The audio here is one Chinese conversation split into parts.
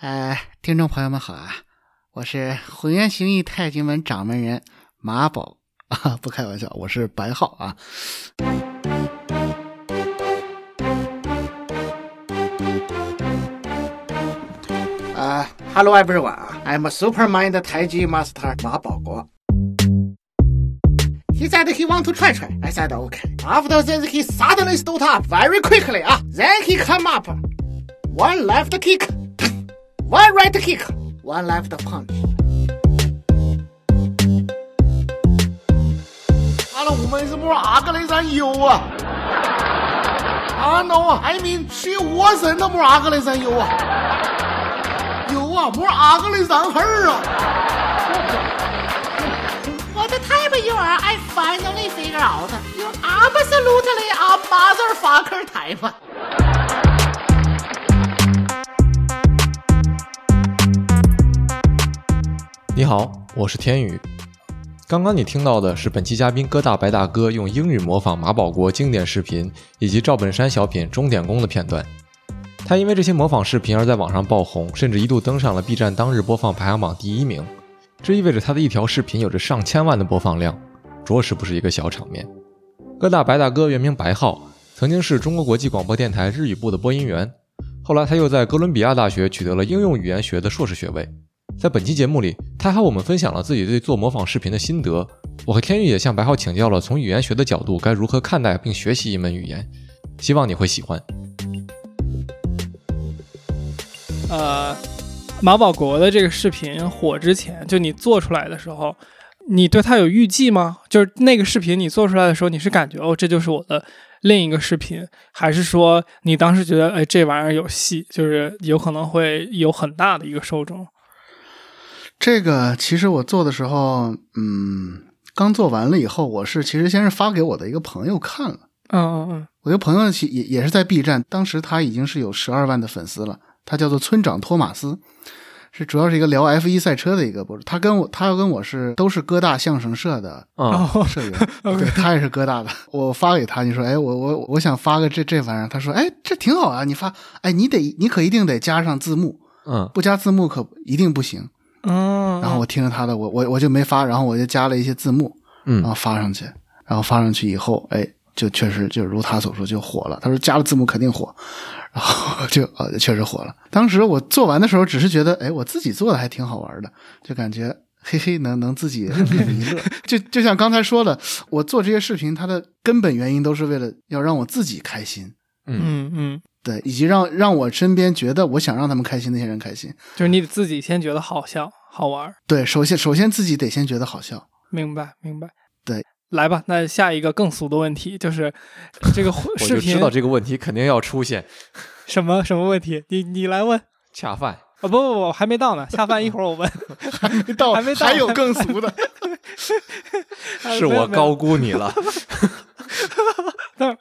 哎，听众朋友们好啊，我是浑元形意太极门掌门人马宝啊，不开玩笑，我是白浩啊。啊，Hello everyone, I'm a Supermind 太极 Master 马保国。He said he want to try try. I said okay. After this, he suddenly stood up very quickly. Ah, then he come up. One left kick, one right kick, one left punch. 阿拉我们是摸阿个的人有啊！啊 no，I mean 去我人的摸阿个的人有啊！有啊，摸阿个的人孩儿啊！ What time you are? I finally figure out. You're absolutely a motherfucker type. 你好，我是天宇。刚刚你听到的是本期嘉宾哥大白大哥用英语模仿马保国经典视频以及赵本山小品《钟点工》的片段。他因为这些模仿视频而在网上爆红，甚至一度登上了 B 站当日播放排行榜第一名。这意味着他的一条视频有着上千万的播放量，着实不是一个小场面。哥大白大哥原名白浩，曾经是中国国际广播电台日语部的播音员，后来他又在哥伦比亚大学取得了应用语言学的硕士学位。在本期节目里，他和我们分享了自己对做模仿视频的心得。我和天宇也向白浩请教了从语言学的角度该如何看待并学习一门语言，希望你会喜欢。呃，马保国的这个视频火之前，就你做出来的时候，你对它有预计吗？就是那个视频你做出来的时候，你是感觉哦，这就是我的另一个视频，还是说你当时觉得哎这玩意儿有戏，就是有可能会有很大的一个受众？这个其实我做的时候，嗯，刚做完了以后，我是其实先是发给我的一个朋友看了。嗯嗯嗯，我一个朋友其也也是在 B 站，当时他已经是有十二万的粉丝了。他叫做村长托马斯，是主要是一个聊 F 一赛车的一个博主。他跟我，他跟我是都是哥大相声社的社员，对他也是哥大的。我发给他，你说，哎，我我我想发个这这玩意儿，他说，哎，这挺好啊，你发，哎，你得你可一定得加上字幕，嗯不加字幕可一定不行。嗯，然后我听着他的，我我我就没发，然后我就加了一些字幕，嗯然后嗯发上去，然后发上去以后，哎，就确实就如他所说就火了。他说加了字幕肯定火，然后就呃确实火了。当时我做完的时候，只是觉得，哎，我自己做的还挺好玩的，就感觉 嘿嘿能能自己 一乐。就就像刚才说的，我做这些视频，它的根本原因都是为了要让我自己开心。嗯嗯嗯，对，以及让让我身边觉得我想让他们开心那些人开心。就是你自己先觉得好笑好玩儿，对，首先首先自己得先觉得好笑。明白明白。对，来吧，那下一个更俗的问题就是 这个我视频就知道这个问题肯定要出现，什么什么问题？你你来问。恰饭。啊、不不不，还没到呢，恰饭一会儿我问。还没到，还没到还有更俗的。是我高估你了。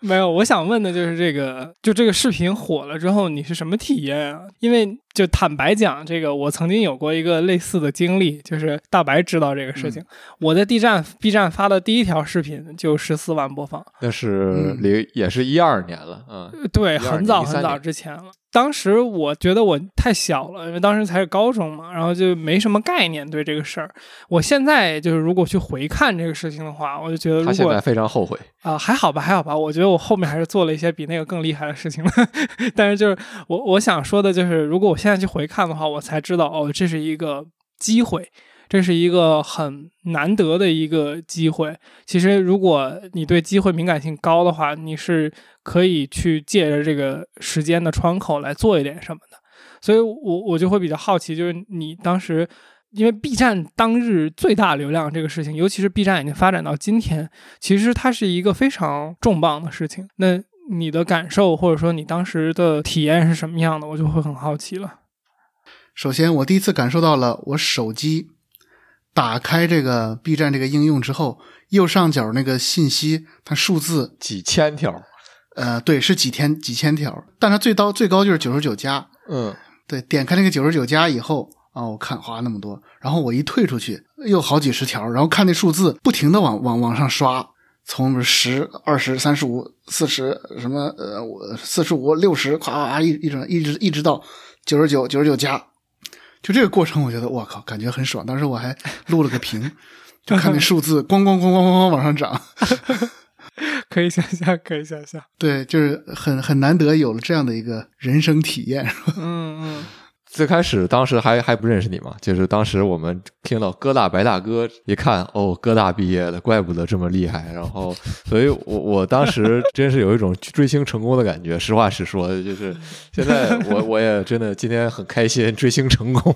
没有，我想问的就是这个，就这个视频火了之后，你是什么体验啊？因为就坦白讲，这个我曾经有过一个类似的经历，就是大白知道这个事情。我在 B 站 B 站发的第一条视频就十四万播放，那是零也是一二年了，嗯对，很早很早之前了。当时我觉得我太小了，因为当时才是高中嘛，然后就没什么概念对这个事儿。我现在就是如果去回看这个事情的话，我就觉得如果他现在非常后悔。啊、还好吧，还好吧。我觉得我后面还是做了一些比那个更厉害的事情了。但是就是我我想说的就是，如果我现在去回看的话，我才知道哦，这是一个机会，这是一个很难得的一个机会。其实如果你对机会敏感性高的话，你是可以去借着这个时间的窗口来做一点什么的。所以我我就会比较好奇，就是你当时。因为 B 站当日最大流量这个事情，尤其是 B 站已经发展到今天，其实它是一个非常重磅的事情。那你的感受或者说你当时的体验是什么样的，我就会很好奇了。首先，我第一次感受到了我手机打开这个 B 站这个应用之后，右上角那个信息，它数字，几千条，呃，对，是几天几千条，但它最高最高就是九十九加。嗯，对，点开那个九十九加以后，啊，我看哗那么多，然后我一退出去，又好几十条，然后看那数字不停的往往往上刷，从十、二十、三十五、四十什么呃，我四十五、六十，咵咵一一直一直一直到九十九、九十九加，就这个过程，我觉得我靠，感觉很爽。当时我还录了个屏，就看那数字咣咣咣咣咣咣往上涨。可以想象，可以想象。对，就是很很难得有了这样的一个人生体验。嗯嗯。最开始当时还还不认识你嘛，就是当时我们听到哥大白大哥，一看哦，哥大毕业的，怪不得这么厉害。然后，所以我我当时 真是有一种追星成功的感觉。实话实说，就是现在我 我也真的今天很开心，追星成功。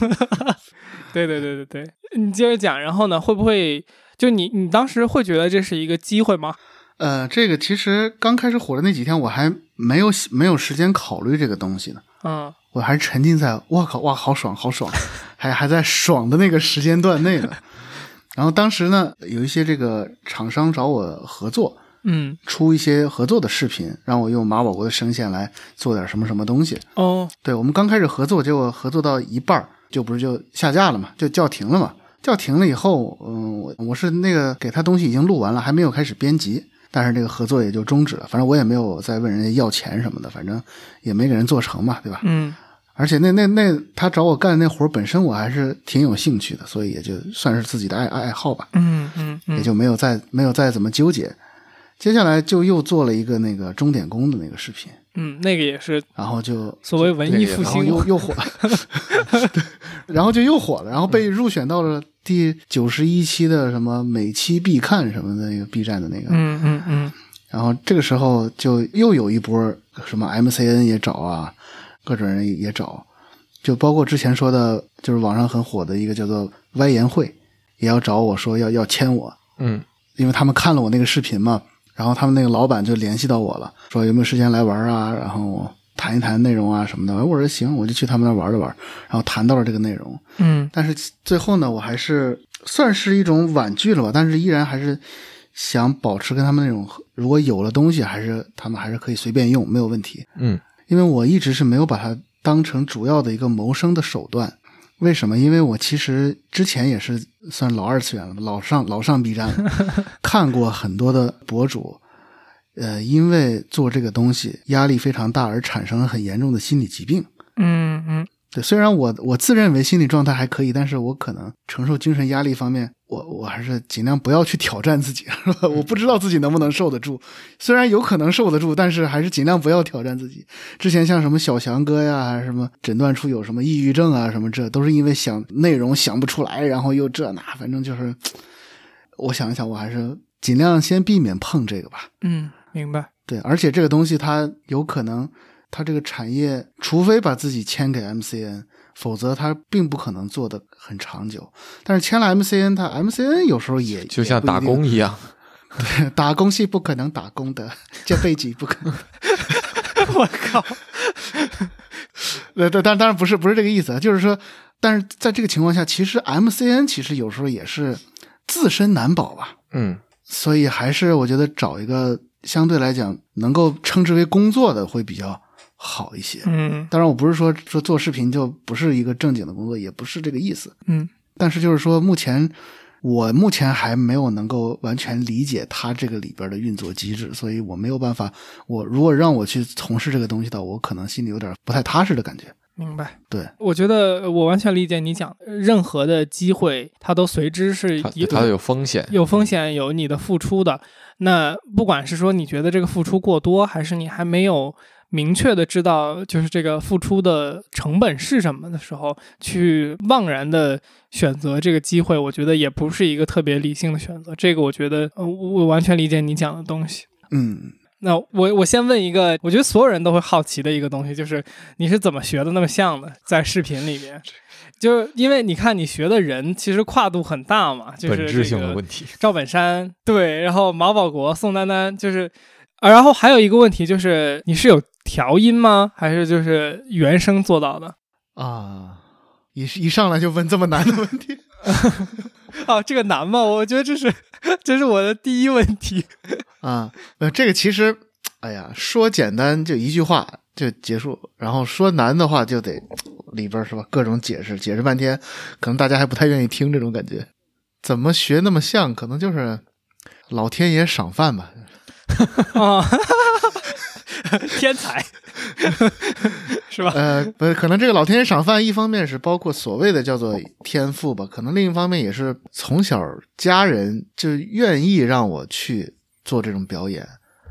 对对对对对，你接着讲。然后呢，会不会就你你当时会觉得这是一个机会吗？呃，这个其实刚开始火的那几天，我还没有没有时间考虑这个东西呢。嗯。我还沉浸在“我靠哇好爽好爽”，还还在爽的那个时间段内呢。然后当时呢，有一些这个厂商找我合作，嗯，出一些合作的视频，让我用马保国的声线来做点什么什么东西。哦，对我们刚开始合作，结果合作到一半就不是就下架了嘛，就叫停了嘛。叫停了以后，嗯，我我是那个给他东西已经录完了，还没有开始编辑，但是这个合作也就终止了。反正我也没有再问人家要钱什么的，反正也没给人做成嘛，对吧？嗯。而且那那那他找我干那活本身我还是挺有兴趣的，所以也就算是自己的爱爱好吧。嗯嗯，也就没有再没有再怎么纠结。接下来就又做了一个那个钟点工的那个视频。嗯，那个也是。然后就所谓文艺复兴又又火了。对，然后就又火了，然后被入选到了第九十一期的什么每期必看什么的那个 B 站的那个。嗯嗯嗯。然后这个时候就又有一波什么 MCN 也找啊。各种人也找，就包括之前说的，就是网上很火的一个叫做“歪言会”，也要找我说要要签我。嗯，因为他们看了我那个视频嘛，然后他们那个老板就联系到我了，说有没有时间来玩啊，然后谈一谈内容啊什么的。我说行，我就去他们那玩了玩，然后谈到了这个内容。嗯，但是最后呢，我还是算是一种婉拒了吧，但是依然还是想保持跟他们那种，如果有了东西，还是他们还是可以随便用，没有问题。嗯。因为我一直是没有把它当成主要的一个谋生的手段，为什么？因为我其实之前也是算老二次元了，老上老上 B 站了，看过很多的博主，呃，因为做这个东西压力非常大而产生了很严重的心理疾病。嗯嗯。对，虽然我我自认为心理状态还可以，但是我可能承受精神压力方面，我我还是尽量不要去挑战自己，是吧？我不知道自己能不能受得住，虽然有可能受得住，但是还是尽量不要挑战自己。之前像什么小翔哥呀，还是什么诊断出有什么抑郁症啊，什么这都是因为想内容想不出来，然后又这那，反正就是，我想一想，我还是尽量先避免碰这个吧。嗯，明白。对，而且这个东西它有可能。它这个产业，除非把自己签给 MCN，否则他并不可能做的很长久。但是签了 MCN，他 MCN 有时候也就像打工一样，对，打工是不可能打工的，这辈子不可能。我靠！呃，当当当然不是不是这个意思，就是说，但是在这个情况下，其实 MCN 其实有时候也是自身难保吧。嗯，所以还是我觉得找一个相对来讲能够称之为工作的会比较。好一些，嗯，当然我不是说说做视频就不是一个正经的工作，也不是这个意思，嗯，但是就是说目前我目前还没有能够完全理解它这个里边的运作机制，所以我没有办法，我如果让我去从事这个东西的，我可能心里有点不太踏实的感觉。明白，对，我觉得我完全理解你讲，任何的机会它都随之是有它有风险，有风险，有你的付出的。那不管是说你觉得这个付出过多，还是你还没有。明确的知道就是这个付出的成本是什么的时候，去妄然的选择这个机会，我觉得也不是一个特别理性的选择。这个我觉得，我完全理解你讲的东西。嗯，那我我先问一个，我觉得所有人都会好奇的一个东西，就是你是怎么学的那么像的？在视频里面，就是因为你看你学的人其实跨度很大嘛，就是本质性的问题。赵本山对，然后毛保国、宋丹丹，就是啊，然后还有一个问题就是，你是有。调音吗？还是就是原声做到的啊？一一上来就问这么难的问题 啊？这个难吗？我觉得这是这是我的第一问题啊。呃，这个其实，哎呀，说简单就一句话就结束，然后说难的话就得里边是吧？各种解释，解释半天，可能大家还不太愿意听这种感觉。怎么学那么像？可能就是老天爷赏饭吧。啊。天才，是吧？呃，不，可能这个老天爷赏饭，一方面是包括所谓的叫做天赋吧，可能另一方面也是从小家人就愿意让我去做这种表演。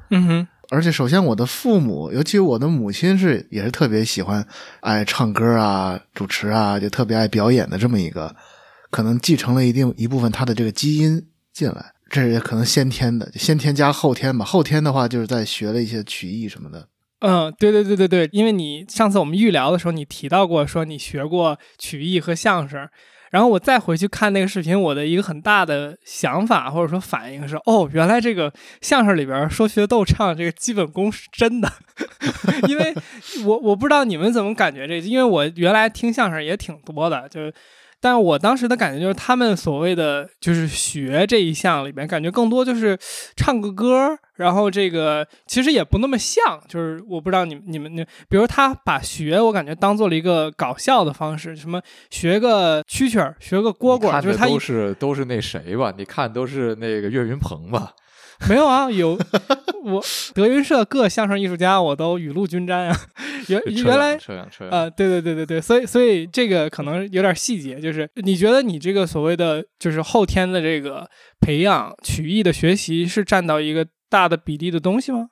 嗯哼，而且，首先我的父母，尤其我的母亲是也是特别喜欢爱唱歌啊、主持啊，就特别爱表演的这么一个，可能继承了一定一部分他的这个基因进来，这也可能先天的，先天加后天吧。后天的话，就是在学了一些曲艺什么的。嗯，对对对对对，因为你上次我们预聊的时候，你提到过说你学过曲艺和相声，然后我再回去看那个视频，我的一个很大的想法或者说反应是，哦，原来这个相声里边说学逗唱这个基本功是真的，因为我我不知道你们怎么感觉这，因为我原来听相声也挺多的，就。但我当时的感觉就是，他们所谓的就是学这一项里边，感觉更多就是唱个歌，然后这个其实也不那么像。就是我不知道你们你们那，比如他把学，我感觉当做了一个搞笑的方式，什么学个蛐蛐儿，学个蝈蝈，就是他都是都是那谁吧？你看都是那个岳云鹏吧？没有啊，有我德云社各相声艺术家，我都雨露均沾啊。原 原来啊，对对对对对，所以所以这个可能有点细节，就是你觉得你这个所谓的就是后天的这个培养曲艺的学习是占到一个大的比例的东西吗？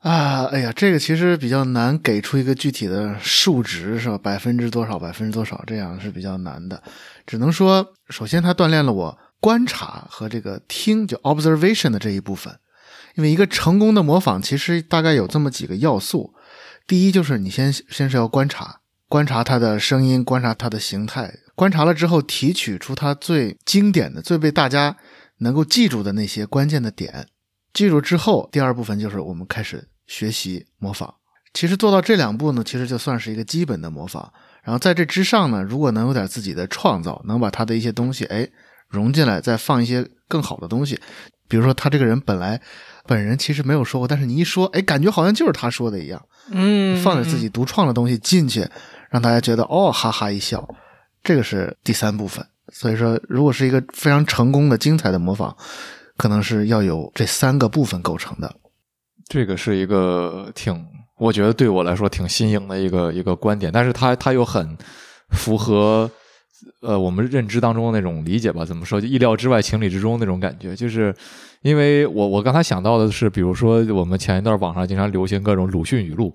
啊，哎呀，这个其实比较难给出一个具体的数值，是吧？百分之多少，百分之多少，这样是比较难的。只能说，首先它锻炼了我。观察和这个听，就 observation 的这一部分，因为一个成功的模仿，其实大概有这么几个要素。第一，就是你先先是要观察，观察它的声音，观察它的形态，观察了之后，提取出它最经典的、最被大家能够记住的那些关键的点。记住之后，第二部分就是我们开始学习模仿。其实做到这两步呢，其实就算是一个基本的模仿。然后在这之上呢，如果能有点自己的创造，能把他的一些东西，哎。融进来，再放一些更好的东西，比如说他这个人本来本人其实没有说过，但是你一说，哎，感觉好像就是他说的一样，嗯，放点自己独创的东西进去，让大家觉得哦，哈哈一笑，这个是第三部分。所以说，如果是一个非常成功的、精彩的模仿，可能是要有这三个部分构成的。这个是一个挺，我觉得对我来说挺新颖的一个一个观点，但是他他又很符合。呃，我们认知当中的那种理解吧，怎么说？就意料之外，情理之中那种感觉，就是。因为我我刚才想到的是，比如说我们前一段网上经常流行各种鲁迅语录，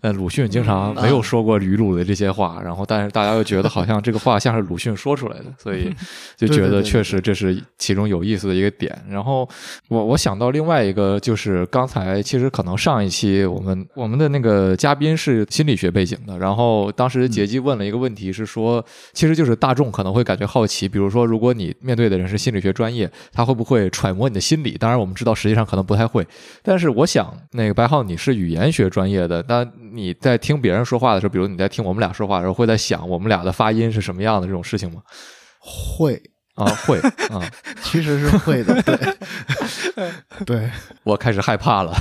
呃，鲁迅经常没有说过吕鲁的这些话，然后但是大家又觉得好像这个话像是鲁迅说出来的，所以 就觉得确实这是其中有意思的一个点。然后我我想到另外一个就是刚才其实可能上一期我们我们的那个嘉宾是心理学背景的，然后当时杰基问了一个问题，是说其实就是大众可能会感觉好奇，比如说如果你面对的人是心理学专业，他会不会揣摩你的心？当然，我们知道实际上可能不太会，但是我想，那个白浩，你是语言学专业的，那你在听别人说话的时候，比如你在听我们俩说话的时候，会在想我们俩的发音是什么样的这种事情吗？会啊，会啊，其实是会的，对，对我开始害怕了。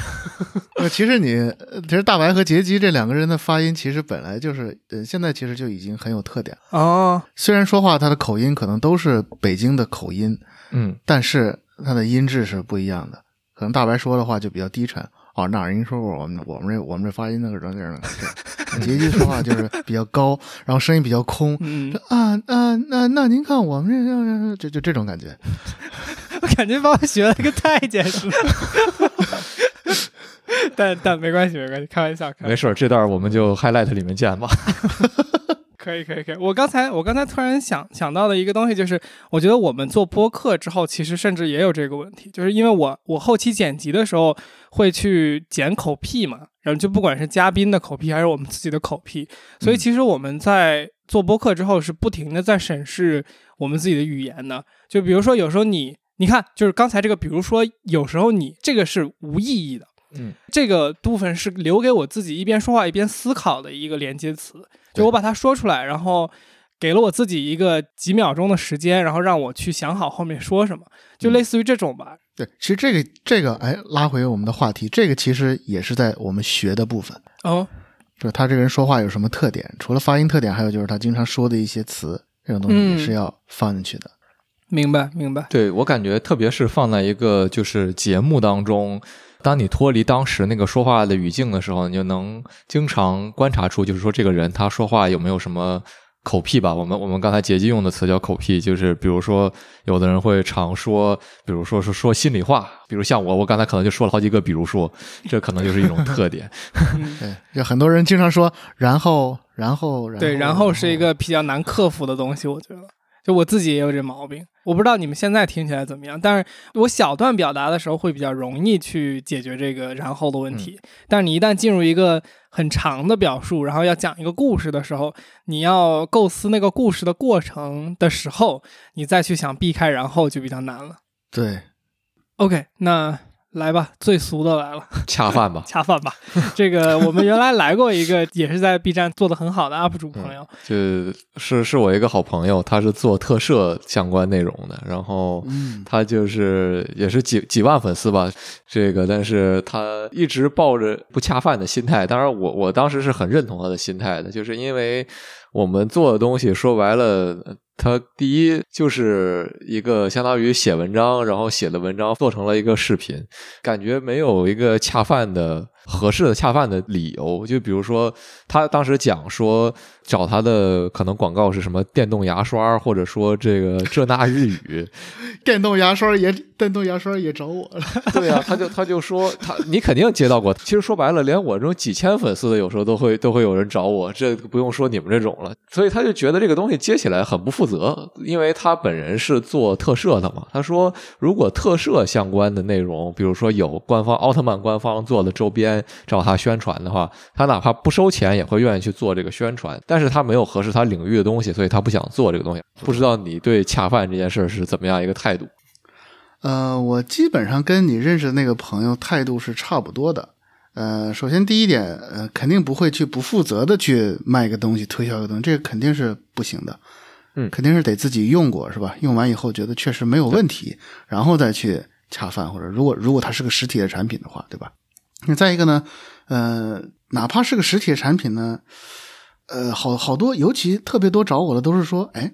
呃，其实你其实大白和杰基这两个人的发音，其实本来就是，呃，现在其实就已经很有特点哦。虽然说话他的口音可能都是北京的口音，嗯，但是。它的音质是不一样的，可能大白说的话就比较低沉哦。哪人说过我们我们这我们这发音那个软件呢？杰基说话就是比较高，然后声音比较空。啊啊那那您看我们这就就这种感觉，我感觉把我学了个太监似的。但但没关系没关系，开玩笑。没事，这段我们就 highlight 里面见吧。可以可以可以，我刚才我刚才突然想想到的一个东西就是，我觉得我们做播客之后，其实甚至也有这个问题，就是因为我我后期剪辑的时候会去剪口癖嘛，然后就不管是嘉宾的口癖还是我们自己的口癖，所以其实我们在做播客之后是不停的在审视我们自己的语言的。就比如说有时候你你看，就是刚才这个，比如说有时候你这个是无意义的，嗯，这个部分是留给我自己一边说话一边思考的一个连接词。就我把它说出来，然后给了我自己一个几秒钟的时间，然后让我去想好后面说什么，就类似于这种吧。对，其实这个这个，哎，拉回我们的话题，这个其实也是在我们学的部分哦。就是他这个人说话有什么特点？除了发音特点，还有就是他经常说的一些词，这种东西也是要放进去的。明白，明白。对我感觉，特别是放在一个就是节目当中。当你脱离当时那个说话的语境的时候，你就能经常观察出，就是说这个人他说话有没有什么口癖吧？我们我们刚才杰基用的词叫口癖，就是比如说有的人会常说，比如说是说心里话，比如像我，我刚才可能就说了好几个，比如说，这可能就是一种特点。对，就很多人经常说，然后，然后，然后，对，然后是一个比较难克服的东西，我觉得。就我自己也有这毛病，我不知道你们现在听起来怎么样，但是我小段表达的时候会比较容易去解决这个然后的问题，但是你一旦进入一个很长的表述，然后要讲一个故事的时候，你要构思那个故事的过程的时候，你再去想避开然后就比较难了。对，OK，那。来吧，最俗的来了，恰饭吧，恰饭吧。这个我们原来来过一个，也是在 B 站做的很好的 UP 主朋友，就是是我一个好朋友，他是做特摄相关内容的，然后他就是也是几几万粉丝吧，这个，但是他一直抱着不恰饭的心态。当然，我我当时是很认同他的心态的，就是因为我们做的东西说白了。他第一就是一个相当于写文章，然后写的文章做成了一个视频，感觉没有一个恰饭的。合适的恰饭的理由，就比如说他当时讲说找他的可能广告是什么电动牙刷，或者说这个这那日语，电动牙刷也电动牙刷也找我了。对呀，他就他就说他你肯定接到过。其实说白了，连我这种几千粉丝的，有时候都会都会有人找我，这不用说你们这种了。所以他就觉得这个东西接起来很不负责，因为他本人是做特摄的嘛。他说如果特摄相关的内容，比如说有官方奥特曼官方做的周边。找他宣传的话，他哪怕不收钱也会愿意去做这个宣传，但是他没有合适他领域的东西，所以他不想做这个东西。不知道你对恰饭这件事是怎么样一个态度？呃，我基本上跟你认识的那个朋友态度是差不多的。呃，首先第一点，呃，肯定不会去不负责的去卖一个东西、推销一个东西，这个肯定是不行的。嗯，肯定是得自己用过是吧？用完以后觉得确实没有问题，然后再去恰饭，或者如果如果它是个实体的产品的话，对吧？那再一个呢，呃，哪怕是个实体产品呢，呃，好好多，尤其特别多找我的都是说，哎，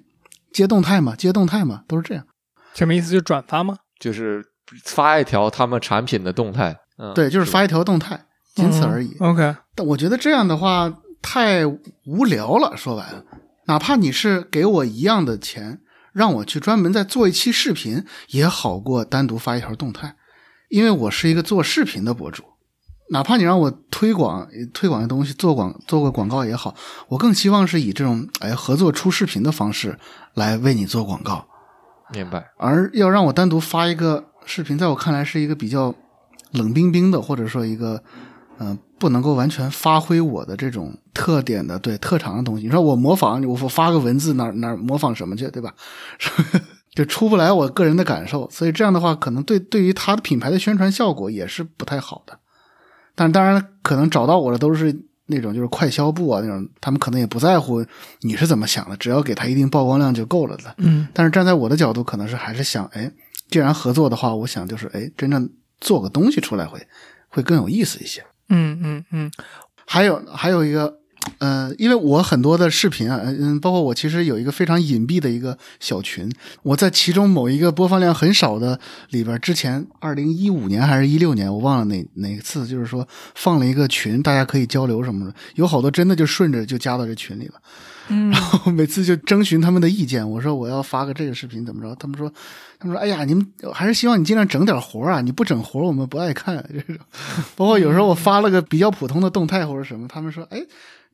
接动态嘛，接动态嘛，都是这样。什么意思？就转发吗？就是发一条他们产品的动态。嗯，对，就是发一条动态，仅此而已。OK。但我觉得这样的话太无聊了。说白了，哪怕你是给我一样的钱，让我去专门再做一期视频，也好过单独发一条动态，因为我是一个做视频的博主。哪怕你让我推广推广的东西，做广做个广告也好，我更希望是以这种哎合作出视频的方式来为你做广告。明白。而要让我单独发一个视频，在我看来是一个比较冷冰冰的，或者说一个嗯不能够完全发挥我的这种特点的对特长的东西。你说我模仿，我发个文字哪哪模仿什么去，对吧？就出不来我个人的感受，所以这样的话，可能对对于他的品牌的宣传效果也是不太好的。但当然，可能找到我的都是那种就是快销部啊那种，他们可能也不在乎你是怎么想的，只要给他一定曝光量就够了的。嗯。但是站在我的角度，可能是还是想，哎，既然合作的话，我想就是，哎，真正做个东西出来会会更有意思一些。嗯嗯嗯。还有还有一个。呃，因为我很多的视频啊，嗯，包括我其实有一个非常隐蔽的一个小群，我在其中某一个播放量很少的里边，之前二零一五年还是一六年，我忘了哪哪次，就是说放了一个群，大家可以交流什么的，有好多真的就顺着就加到这群里了。嗯，然后每次就征询他们的意见，我说我要发个这个视频怎么着？他们说，他们说，哎呀，你们还是希望你尽量整点活啊，你不整活我们不爱看 这种。包括有时候我发了个比较普通的动态或者什么，他们说，哎。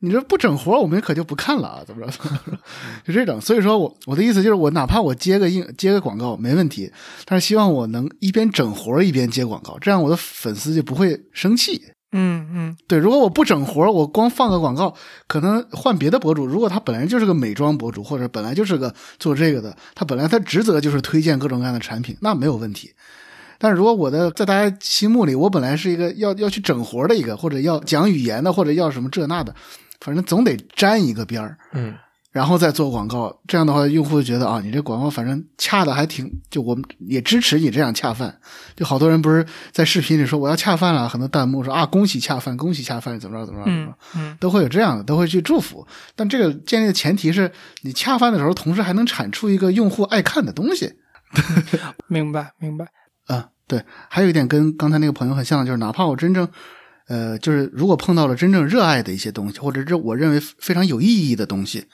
你这不整活，我们可就不看了啊？怎么着？就这种。所以说我我的意思就是，我哪怕我接个应接个广告没问题，但是希望我能一边整活一边接广告，这样我的粉丝就不会生气。嗯嗯，对。如果我不整活，我光放个广告，可能换别的博主，如果他本来就是个美妆博主，或者本来就是个做这个的，他本来他职责就是推荐各种各样的产品，那没有问题。但是如果我的在大家心目里，我本来是一个要要去整活的一个，或者要讲语言的，或者要什么这那的。反正总得沾一个边儿，嗯，然后再做广告，这样的话，用户就觉得啊，你这广告反正恰的还挺，就我们也支持你这样恰饭。就好多人不是在视频里说我要恰饭了，很多弹幕说啊，恭喜恰饭，恭喜恰饭，怎么着怎么着，嗯嗯，都会有这样的，都会去祝福。但这个建立的前提是你恰饭的时候，同时还能产出一个用户爱看的东西。明白明白。啊，对，还有一点跟刚才那个朋友很像，就是哪怕我真正，呃，就是如果碰到了真正热爱的一些东西，或者是我认为非常有意义的东西，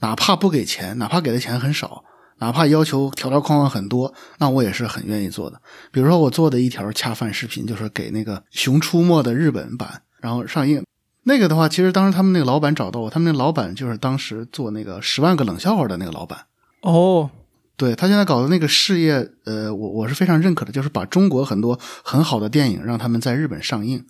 哪怕不给钱，哪怕给的钱很少，哪怕要求条条框框很多，那我也是很愿意做的。比如说我做的一条恰饭视频，就是给那个《熊出没》的日本版，然后上映。那个的话，其实当时他们那个老板找到我，他们那老板就是当时做那个《十万个冷笑话》的那个老板。哦，对他现在搞的那个事业，呃，我我是非常认可的，就是把中国很多很好的电影让他们在日本上映，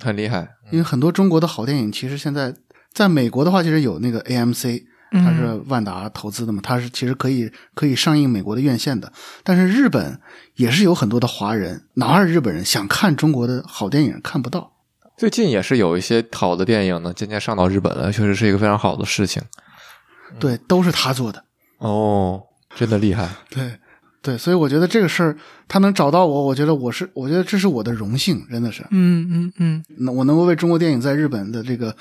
很厉害。因为很多中国的好电影其实现在在美国的话，其实有那个 AMC，它是万达投资的嘛，它是其实可以可以上映美国的院线的，但是日本也是有很多的华人，哪怕是日本人想看中国的好电影看不到。最近也是有一些好的电影呢，渐渐上到日本了，确实是一个非常好的事情。对，都是他做的。哦，真的厉害。对，对，所以我觉得这个事儿他能找到我，我觉得我是，我觉得这是我的荣幸，真的是。嗯嗯嗯，那我能够为中国电影在日本的这个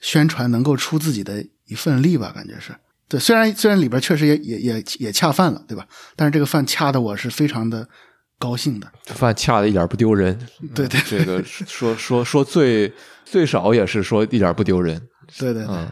宣传能够出自己的一份力吧，感觉是。对，虽然虽然里边确实也也也也恰饭了，对吧？但是这个饭恰的我是非常的高兴的。饭恰的一点不丢人。对对，这个说说说最最少也是说一点不丢人。对 对对。嗯，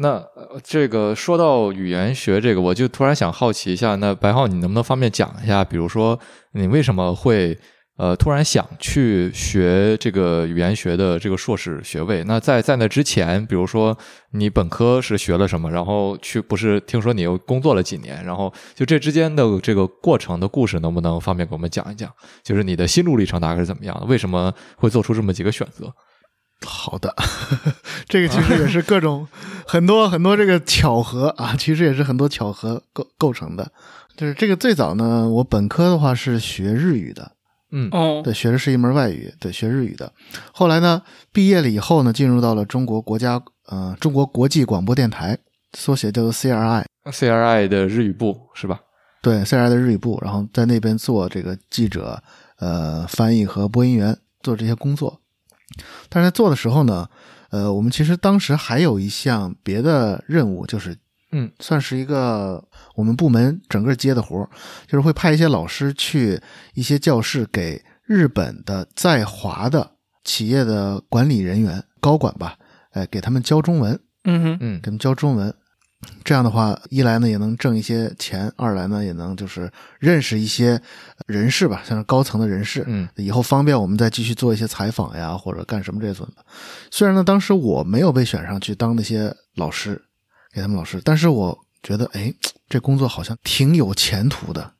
那这个说到语言学这个，我就突然想好奇一下，那白浩，你能不能方便讲一下，比如说你为什么会呃突然想去学这个语言学的这个硕士学位？那在在那之前，比如说你本科是学了什么，然后去不是听说你又工作了几年，然后就这之间的这个过程的故事，能不能方便给我们讲一讲？就是你的心路历程大概是怎么样的？为什么会做出这么几个选择？好的，这个其实也是各种很多很多这个巧合啊，其实也是很多巧合构构成的。就是这个最早呢，我本科的话是学日语的，嗯哦，对，学的是一门外语，对，学日语的。后来呢，毕业了以后呢，进入到了中国国家呃中国国际广播电台，缩写叫做 CRI，CRI 的日语部是吧？对，CRI 的日语部，然后在那边做这个记者、呃翻译和播音员，做这些工作。但是在做的时候呢，呃，我们其实当时还有一项别的任务，就是嗯，算是一个我们部门整个接的活儿，就是会派一些老师去一些教室给日本的在华的企业的管理人员、高管吧，哎，给他们教中文，嗯哼，嗯。给他们教中文。这样的话，一来呢也能挣一些钱，二来呢也能就是认识一些人士吧，像是高层的人士，嗯，以后方便我们再继续做一些采访呀，或者干什么这种的。虽然呢，当时我没有被选上去当那些老师，给他们老师，但是我觉得，哎，这工作好像挺有前途的。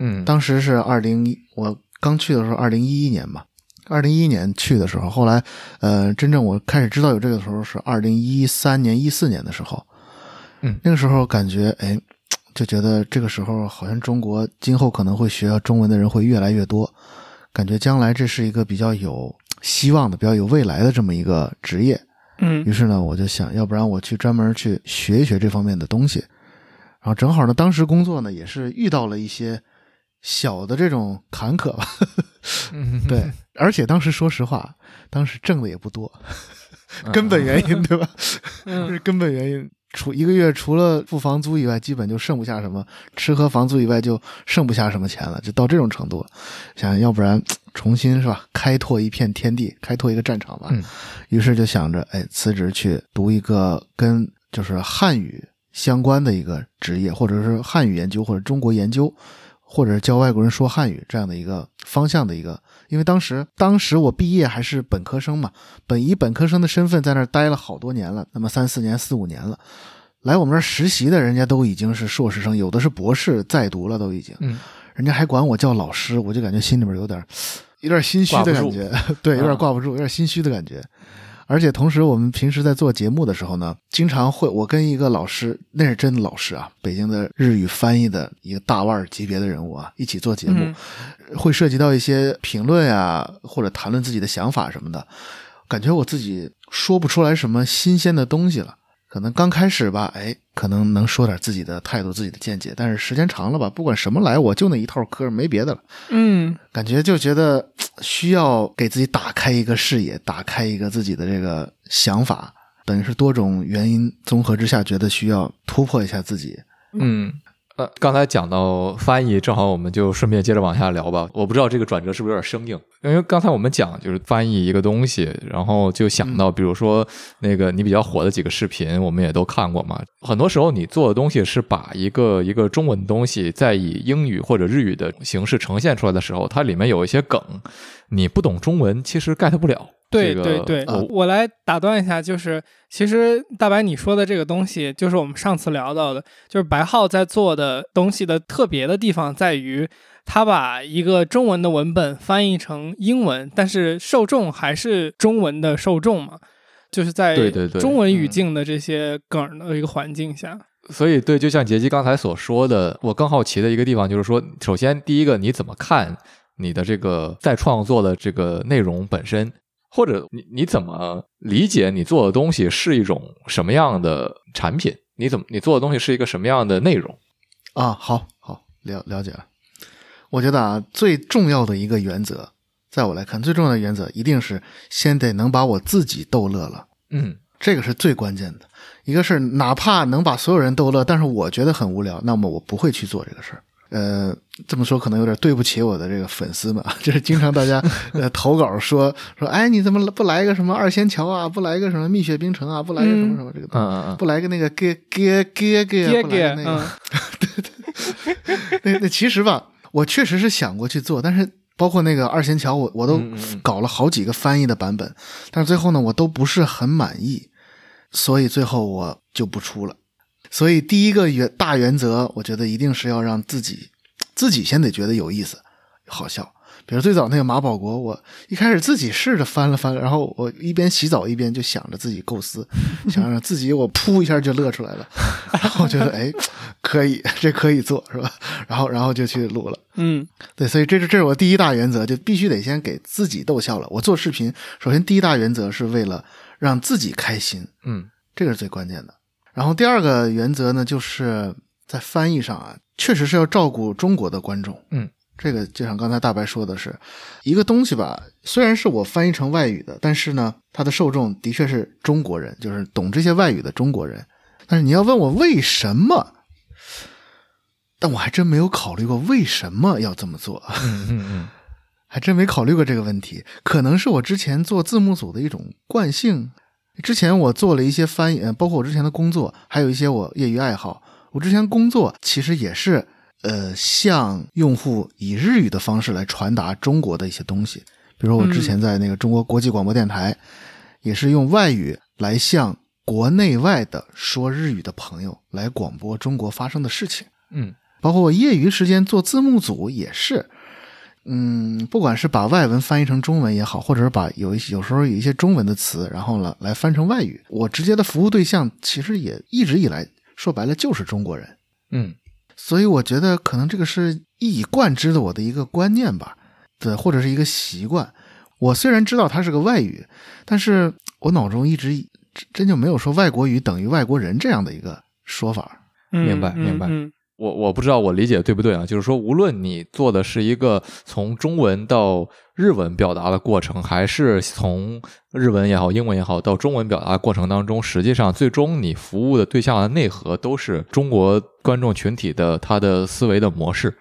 嗯，当时是二零一，我刚去的时候，二零一一年吧，二零一一年去的时候，后来，呃，真正我开始知道有这个的时候是二零一三年、一四年的时候，嗯那个时候感觉，哎，就觉得这个时候好像中国今后可能会学中文的人会越来越多，感觉将来这是一个比较有希望的、比较有未来的这么一个职业。嗯于是呢，我就想要不然我去专门去学一学这方面的东西。然后正好呢，当时工作呢也是遇到了一些小的这种坎坷吧，嗯对，而且当时说实话，当时挣的也不多，根本原因对吧？这嗯是 根本原因。除一个月除了付房租以外，基本就剩不下什么吃喝房租以外，就剩不下什么钱了，就到这种程度了。想要不然重新是吧，开拓一片天地，开拓一个战场吧。嗯于是就想着，哎，辞职去读一个跟就是汉语相关的一个职业，或者是汉语研究，或者中国研究，或者是教外国人说汉语这样的一个方向的一个。因为当时当时我毕业还是本科生嘛，本以本科生的身份在那儿待了好多年了，那么三四年、四五年了。来我们这儿实习的人家都已经是硕士生，有的是博士在读了，都已经，嗯人家还管我叫老师，我就感觉心里边有点有点 心虚的感觉，对，有点挂不住，有点心虚的感觉。而且同时，我们平时在做节目的时候呢，经常会我跟一个老师，那是真的老师啊，北京的日语翻译的一个大腕儿级别的人物啊，一起做节目，嗯会涉及到一些评论啊，或者谈论自己的想法什么的，感觉我自己说不出来什么新鲜的东西了。可能刚开始吧，哎，可能能说点自己的态度、自己的见解，但是时间长了吧，不管什么来，我就那一套嗑，没别的了。嗯感觉就觉得需要给自己打开一个视野，打开一个自己的这个想法，等于是多种原因综合之下，觉得需要突破一下自己。嗯，呃，刚才讲到翻译，正好我们就顺便接着往下聊吧。我不知道这个转折是不是有点生硬，因为刚才我们讲就是翻译一个东西，然后就想到，比如说那个你比较火的几个视频，我们也都看过嘛。很多时候你做的东西是把一个一个中文东西，在以英语或者日语的形式呈现出来的时候，它里面有一些梗，你不懂中文其实 get 不了。对这个对对，我我来打断一下，就是其实大白你说的这个东西，就是我们上次聊到的，就是白浩在做的东西的特别的地方在于，他把一个中文的文本翻译成英文，但是受众还是中文的受众嘛，就是在对对对中文语嗯境的这些梗的一个环境下，所以，对，就像杰基刚才所说的，我更好奇的一个地方就是说，首先第一个，你怎么看你的这个在创作的这个内容本身，或者你你怎么理解你做的东西是一种什么样的产品？你怎么你做的东西是一个什么样的内容？啊，好好了了解了。我觉得啊，最重要的一个原则，在我来看，最重要的原则一定是先得能把我自己逗乐了，嗯这个是最关键的。一个是哪怕能把所有人逗乐，但是我觉得很无聊，那么我不会去做这个事儿。呃，这么说可能有点对不起我的这个粉丝们啊，就是经常大家呃投稿说说，哎，你怎么不来个什么二仙桥啊，不来个什么蜜雪冰城啊，不来个什么什么这个东西，嗯嗯嗯，不来个那个给给给给爹不来那个。嗯，那那其实吧，我确实是想过去做，但是包括那个二仙桥，我我都搞了好几个翻译的版本，但是最后呢，我都不是很满意，所以最后我就不出了。所以第一个原大原则，我觉得一定是要让自己自己先得觉得有意思、好笑。比如最早那个马保国，我一开始自己试着翻了翻，然后我一边洗澡一边就想着自己构思，想让自己我噗一下就乐出来了，然后觉得哎可以，这可以做是吧？然后然后就去录了。嗯对，所以这是这是我第一大原则，就必须得先给自己逗笑了。我做视频，首先第一大原则是为了让自己开心，嗯这个是最关键的。然后第二个原则呢，就是在翻译上啊，确实是要照顾中国的观众。嗯，这个就像刚才大白说的是，一个东西吧，虽然是我翻译成外语的，但是呢，它的受众的确是中国人，就是懂这些外语的中国人。但是你要问我为什么，但我还真没有考虑过为什么要这么做。嗯嗯嗯 还真没考虑过这个问题，可能是我之前做字幕组的一种惯性。之前我做了一些翻译，呃包括我之前的工作，还有一些我业余爱好。我之前工作其实也是，呃，向用户以日语的方式来传达中国的一些东西。比如说我之前在那个中国国际广播电台，也是用外语来向国内外的说日语的朋友来广播中国发生的事情。嗯。包括我业余时间做字幕组也是，嗯，不管是把外文翻译成中文也好，或者是把有一些有时候有一些中文的词，然后呢来翻成外语，我直接的服务对象其实也一直以来说白了就是中国人，嗯所以我觉得可能这个是一以贯之的我的一个观念吧，对，或者是一个习惯。我虽然知道它是个外语，但是我脑中一直真真就没有说外国语等于外国人这样的一个说法。嗯明白嗯明白嗯我我不知道我理解对不对啊？就是说，无论你做的是一个从中文到日文表达的过程，还是从日文也好、英文也好到中文表达的过程当中，实际上最终你服务的对象的内核都是中国观众群体的他的思维的模式。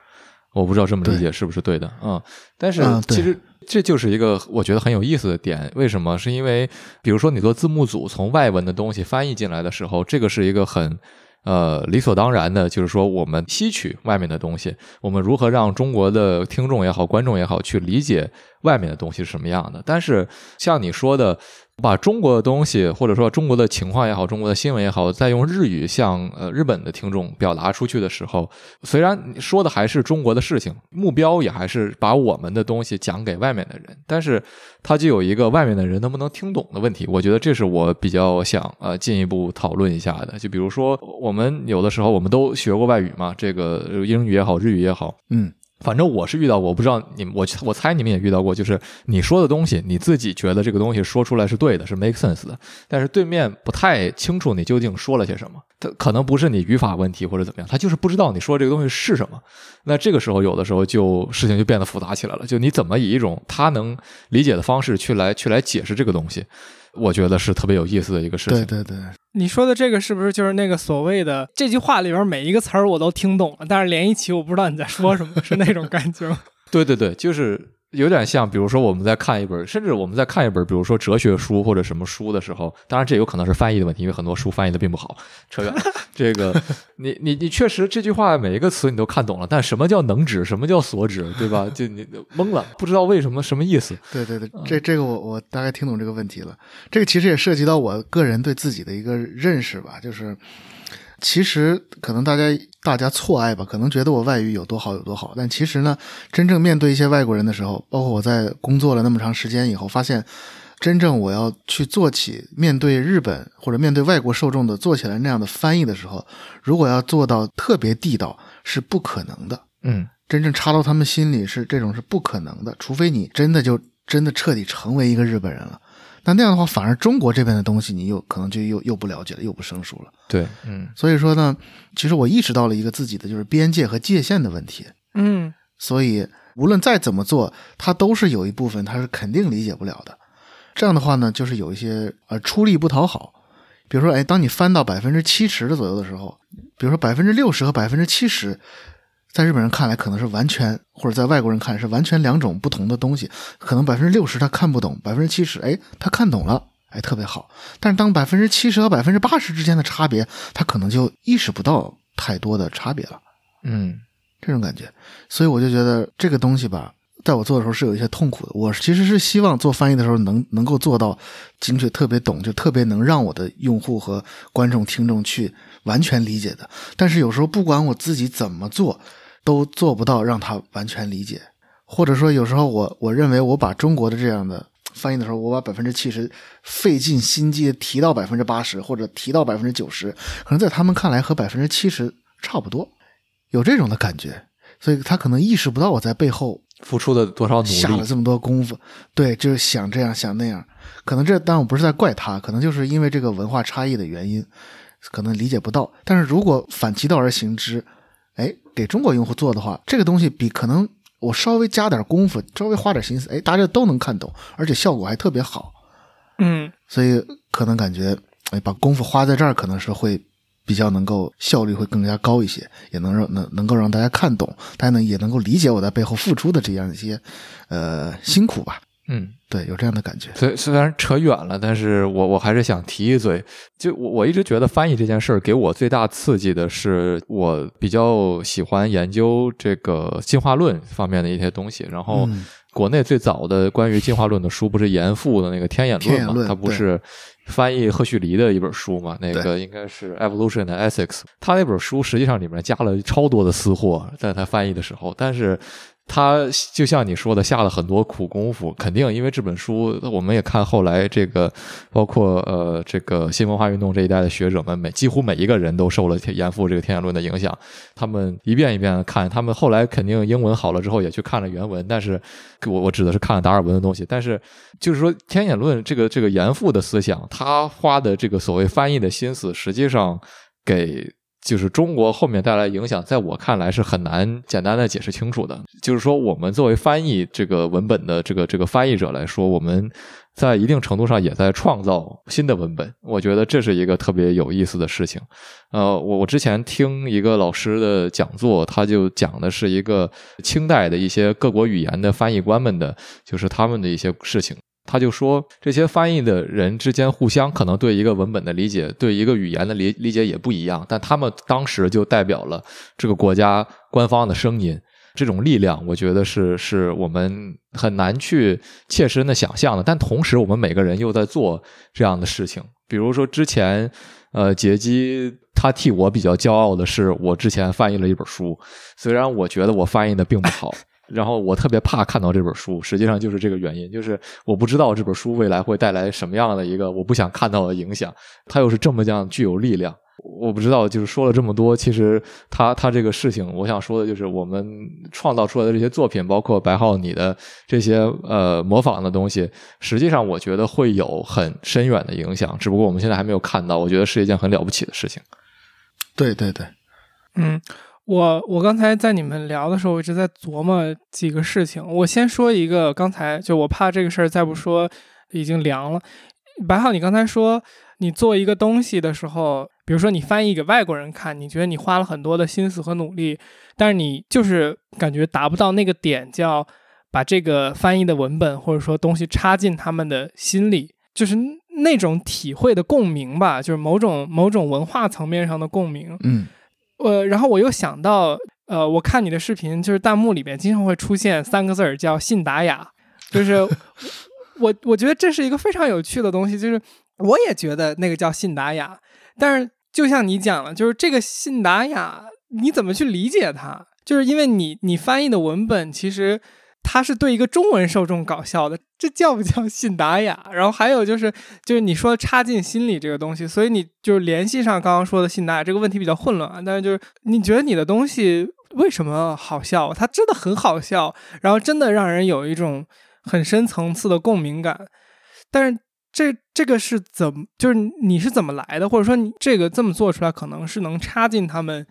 我不知道这么理解是不是对的啊、嗯？但是其实这就是一个我觉得很有意思的点。为什么？是因为比如说你做字幕组从外文的东西翻译进来的时候，这个是一个很。呃，理所当然的，就是说我们吸取外面的东西，我们如何让中国的听众也好、观众也好去理解外面的东西是什么样的？但是像你说的，把中国的东西，或者说中国的情况也好、中国的新闻也好，再用日语向呃日本的听众表达出去的时候，虽然说的还是中国的事情，目标也还是把我们的东西讲给外面的人，但是它就有一个外面的人能不能听懂的问题。我觉得这是我比较想呃进一步讨论一下的。就比如说，我们有的时候我们都学过外语嘛，这个英语也好，日语也好，嗯，反正我是遇到过，我不知道你，我我猜你们也遇到过，就是你说的东西，你自己觉得这个东西说出来是对的，是 make sense 的，但是对面不太清楚你究竟说了些什么，他可能不是你语法问题或者怎么样，他就是不知道你说这个东西是什么。那这个时候，有的时候就事情就变得复杂起来了，就你怎么以一种他能理解的方式去来去来解释这个东西。我觉得是特别有意思的一个事情。对对对，你说的这个是不是就是那个所谓的 这句话里边每一个词儿我都听懂了，但是连一起我不知道你在说什么，是那种感觉吗？对对对，就是有点像，比如说我们在看一本，甚至我们在看一本，比如说哲学书或者什么书的时候，当然这有可能是翻译的问题，因为很多书翻译的并不好。扯远了，这个 你你你确实这句话每一个词你都看懂了，但什么叫能指，什么叫所指，对吧？就你懵了，不知道为什么什么意思。对对对，这这个我我大概听懂这个问题了。这个其实也涉及到我个人对自己的一个认识吧，就是其实可能大家大家错爱吧，可能觉得我外语有多好有多好，但其实呢，真正面对一些外国人的时候，包括我在工作了那么长时间以后，发现真正我要去做起面对日本或者面对外国受众的做起来那样的翻译的时候，如果要做到特别地道，是不可能的。嗯，真正插到他们心里是这种是不可能的，除非你真的就真的彻底成为一个日本人了。那那样的话，反而中国这边的东西你又可能就又又不了解了，又不生疏了。对，嗯所以说呢，其实我意识到了一个自己的就是边界和界限的问题。嗯所以无论再怎么做，它都是有一部分它是肯定理解不了的。这样的话呢，就是有一些呃出力不讨好。比如说，哎，当你翻到百分之七十的左右的时候，比如说百分之六十和百分之七十，在日本人看来可能是完全，或者在外国人看来是完全两种不同的东西。可能百分之六十他看不懂，百分之七十，哎，他看懂了，哎，特别好。但是当百分之七十和百分之八十之间的差别，他可能就意识不到太多的差别了。嗯这种感觉，所以我就觉得这个东西吧，在我做的时候是有一些痛苦的。我其实是希望做翻译的时候能能够做到精确、特别懂，就特别能让我的用户和观众、听众去完全理解的。但是有时候不管我自己怎么做，都做不到让他完全理解，或者说有时候我我认为我把中国的这样的。翻译的时候，我把百分之七十费尽心机地提到百分之八十，或者提到百分之九十，可能在他们看来和百分之七十差不多。有这种的感觉，所以他可能意识不到我在背后付出的多少努力，下了这么多功夫，对，就是想这样想那样。可能这当然我不是在怪他，可能就是因为这个文化差异的原因，可能理解不到。但是如果反其道而行之，哎，给中国用户做的话，这个东西比可能我稍微加点功夫，稍微花点心思，哎，大家都能看懂，而且效果还特别好。嗯所以可能感觉，哎，把功夫花在这儿，可能是会比较能够效率会更加高一些，也能让能能够让大家看懂，大家呢也能够理解我在背后付出的这样一些呃辛苦吧。嗯。对，有这样的感觉。虽虽然扯远了，但是我我还是想提一嘴，就我我一直觉得翻译这件事儿给我最大刺激的是，我比较喜欢研究这个进化论方面的一些东西。然后，嗯国内最早的关于进化论的书不是严复的那个《天演论》嘛？天演论它不是翻译赫胥黎的一本书嘛？那个应该是《Evolution and Ethics》。他那本书实际上里面加了超多的私货，在他翻译的时候，但是。他就像你说的，下了很多苦功夫，肯定因为这本书，我们也看后来这个，包括呃这个新文化运动这一代的学者们，每几乎每一个人都受了严复这个天演论的影响，他们一遍一遍的看，他们后来肯定英文好了之后也去看了原文，但是我我指的是看了达尔文的东西，但是就是说天演论这个这个严复的思想，他花的这个所谓翻译的心思，实际上给。就是中国后面带来影响，在我看来是很难简单的解释清楚的。就是说，我们作为翻译这个文本的这个这个翻译者来说，我们在一定程度上也在创造新的文本。我觉得这是一个特别有意思的事情。呃，我我之前听一个老师的讲座，他就讲的是一个清代的一些各国语言的翻译官们的，就是他们的一些事情。他就说，这些翻译的人之间互相可能对一个文本的理解，对一个语言的理理解也不一样，但他们当时就代表了这个国家官方的声音。这种力量，我觉得是是我们很难去切身的想象的。但同时，我们每个人又在做这样的事情。比如说，之前呃，杰基他替我比较骄傲的是，我之前翻译了一本书，虽然我觉得我翻译的并不好。然后我特别怕看到这本书，实际上就是这个原因，就是我不知道这本书未来会带来什么样的一个我不想看到的影响，它又是这么样具有力量。我不知道，就是说了这么多，其实他他这个事情，我想说的就是我们创造出来的这些作品，包括白浩你的这些呃模仿的东西，实际上我觉得会有很深远的影响，只不过我们现在还没有看到。我觉得是一件很了不起的事情。对对对，嗯。我我刚才在你们聊的时候，我一直在琢磨几个事情。我先说一个，刚才就我怕这个事儿再不说已经凉了。白浩，你刚才说你做一个东西的时候，比如说你翻译给外国人看，你觉得你花了很多的心思和努力，但是你就是感觉达不到那个点，叫把这个翻译的文本或者说东西插进他们的心里，就是那种体会的共鸣吧，就是某种某种文化层面上的共鸣。嗯呃，然后我又想到，呃，我看你的视频，就是弹幕里面经常会出现三个字儿叫“信达雅”，就是我我觉得这是一个非常有趣的东西，就是我也觉得那个叫信达雅，但是就像你讲了，就是这个信达雅你怎么去理解它？就是因为你你翻译的文本其实他是对一个中文受众搞笑的，这叫不叫信达雅？然后还有就是就是你说插进心里这个东西，所以你就是联系上刚刚说的信达雅这个问题比较混乱啊，但是就是你觉得你的东西为什么好笑？它真的很好笑，然后真的让人有一种很深层次的共鸣感，但是。这这个是怎么？就是你是怎么来的？或者说你这个这么做出来，可能是能插进他们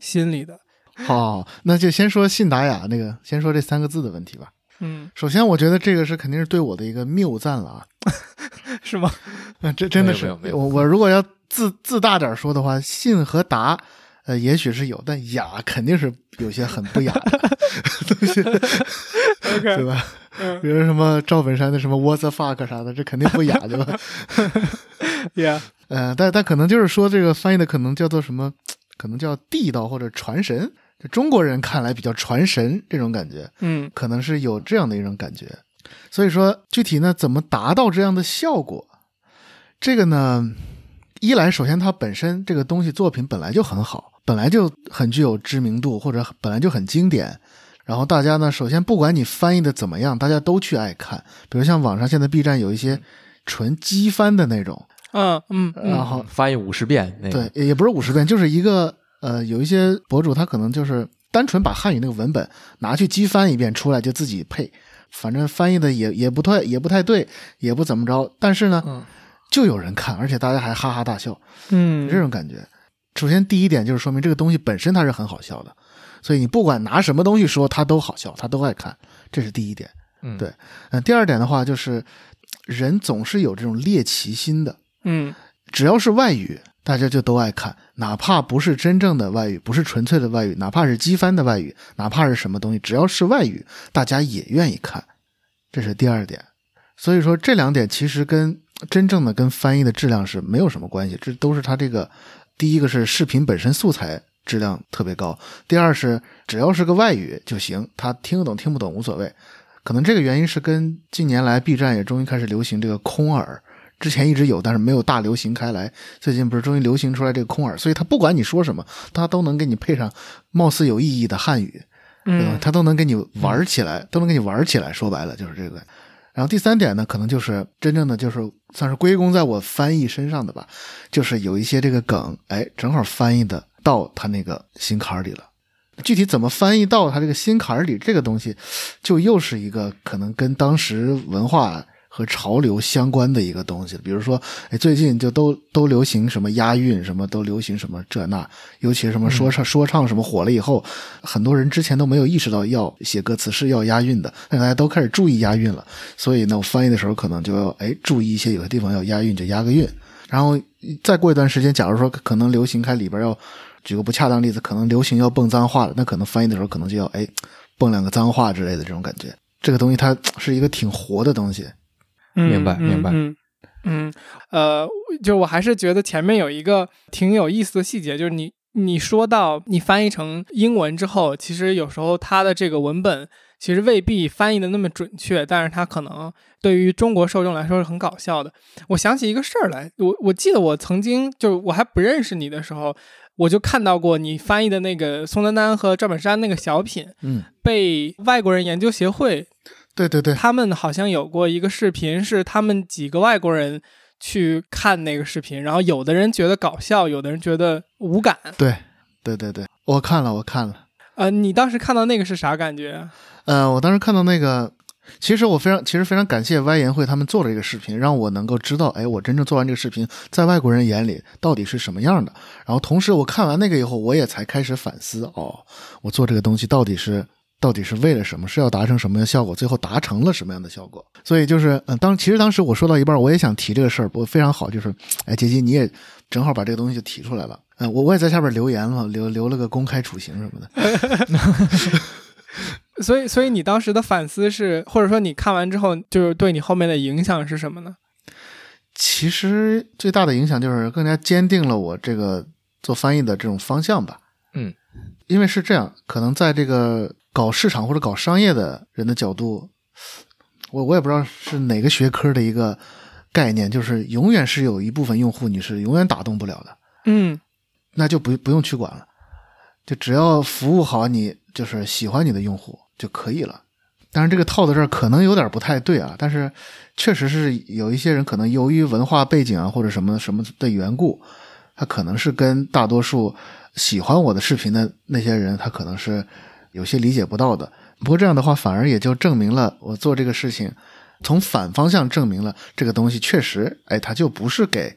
心里的。好，那就先说信达雅那个，先说这三个字的问题吧。嗯，首先，我觉得这个是肯定是对我的一个谬赞了啊。是吗？嗯，这真的是我我如果要自自大点说的话，信和达，呃，也许是有，但雅肯定是有些很不雅的东西，对吧？嗯比如什么赵本山的什么 What the fuck 啥的，这肯定不雅，对吧？，Yeah，呃，但但可能就是说这个翻译的可能叫做什么，可能叫地道或者传神，就中国人看来比较传神这种感觉，嗯可能是有这样的一种感觉。所以说，具体呢怎么达到这样的效果，这个呢，一来首先它本身这个东西作品本来就很好，本来就很具有知名度，或者本来就很经典。然后大家呢，首先不管你翻译的怎么样，大家都去爱看。比如像网上现在 B 站有一些纯机翻的那种，嗯嗯嗯，然后翻译五十遍那个，对，也不是五十遍，就是一个呃，有一些博主他可能就是单纯把汉语那个文本拿去机翻一遍出来，就自己配，反正翻译的也也不太也不太对，也不怎么着，但是呢，嗯就有人看，而且大家还哈哈大笑，嗯这种感觉。首先第一点就是说明这个东西本身它是很好笑的，所以你不管拿什么东西说，它都好笑，它都爱看，这是第一点。嗯，对嗯、第二点的话就是人总是有这种猎奇心的，嗯只要是外语，大家就都爱看，哪怕不是真正的外语，不是纯粹的外语，哪怕是机翻的外语，哪怕是什么东西，只要是外语，大家也愿意看，这是第二点。所以说这两点其实跟真正的跟翻译的质量是没有什么关系，这都是它这个第一个是视频本身素材质量特别高，第二是只要是个外语就行，他听得懂听不懂无所谓。可能这个原因是跟近年来 B 站也终于开始流行这个空耳，之前一直有，但是没有大流行开来。最近不是终于流行出来这个空耳，所以他不管你说什么，他都能给你配上貌似有意义的汉语，对吧嗯？他都能给你玩起来，都能给你玩起来。说白了就是这个。然后第三点呢，可能就是真正的就是算是归功在我翻译身上的吧，就是有一些这个梗，哎，正好翻译的到他那个心坎里了。具体怎么翻译到他这个心坎里，这个东西，就又是一个可能跟当时文化和潮流相关的一个东西。比如说，哎，最近就都都流行什么押韵，什么都流行什么这那，尤其是什么说唱、说唱什么火了以后，很多人之前都没有意识到要写歌词是要押韵的，但大家都开始注意押韵了。所以呢，我翻译的时候可能就要哎注意一些，有些地方要押韵就押个韵。然后再过一段时间，假如说可能流行开里边要举个不恰当例子，可能流行要蹦脏话了，那可能翻译的时候可能就要哎蹦两个脏话之类的这种感觉。这个东西它是一个挺活的东西，嗯明白嗯明白嗯嗯，呃，就我还是觉得前面有一个挺有意思的细节，就是你你说到你翻译成英文之后，其实有时候它的这个文本其实未必翻译的那么准确，但是它可能对于中国受众来说是很搞笑的。我想起一个事儿来，我我记得我曾经就我还不认识你的时候，我就看到过你翻译的那个宋丹丹和赵本山那个小品，嗯，被外国人研究协会对对对，他们好像有过一个视频，是他们几个外国人去看那个视频，然后有的人觉得搞笑，有的人觉得无感。对对对对，我看了我看了，呃，你当时看到那个是啥感觉？呃，我当时看到那个，其实我非常其实非常感谢歪言会他们做了这个视频，让我能够知道，哎，我真正做完这个视频，在外国人眼里到底是什么样的。然后同时我看完那个以后，我也才开始反思，哦，我做这个东西到底是到底是为了什么？是要达成什么样的效果？最后达成了什么样的效果？所以就是，嗯，当其实当时我说到一半，我也想提这个事儿，不过非常好，就是，哎，杰基你也正好把这个东西就提出来了，嗯，我我也在下边留言了，留留了个公开处刑什么的。所以，所以你当时的反思是，或者说你看完之后，就是对你后面的影响是什么呢？其实最大的影响就是更加坚定了我这个做翻译的这种方向吧。嗯，因为是这样，可能在这个搞市场或者搞商业的人的角度，我我也不知道是哪个学科的一个概念，就是永远是有一部分用户你是永远打动不了的，嗯那就不不用去管了，就只要服务好你就是喜欢你的用户就可以了。当然，这个套在这儿可能有点不太对啊，但是确实是有一些人可能由于文化背景啊或者什么什么的缘故，他可能是跟大多数喜欢我的视频的那些人，他可能是有些理解不到的。不过这样的话，反而也就证明了我做这个事情，从反方向证明了这个东西确实，哎，它就不是给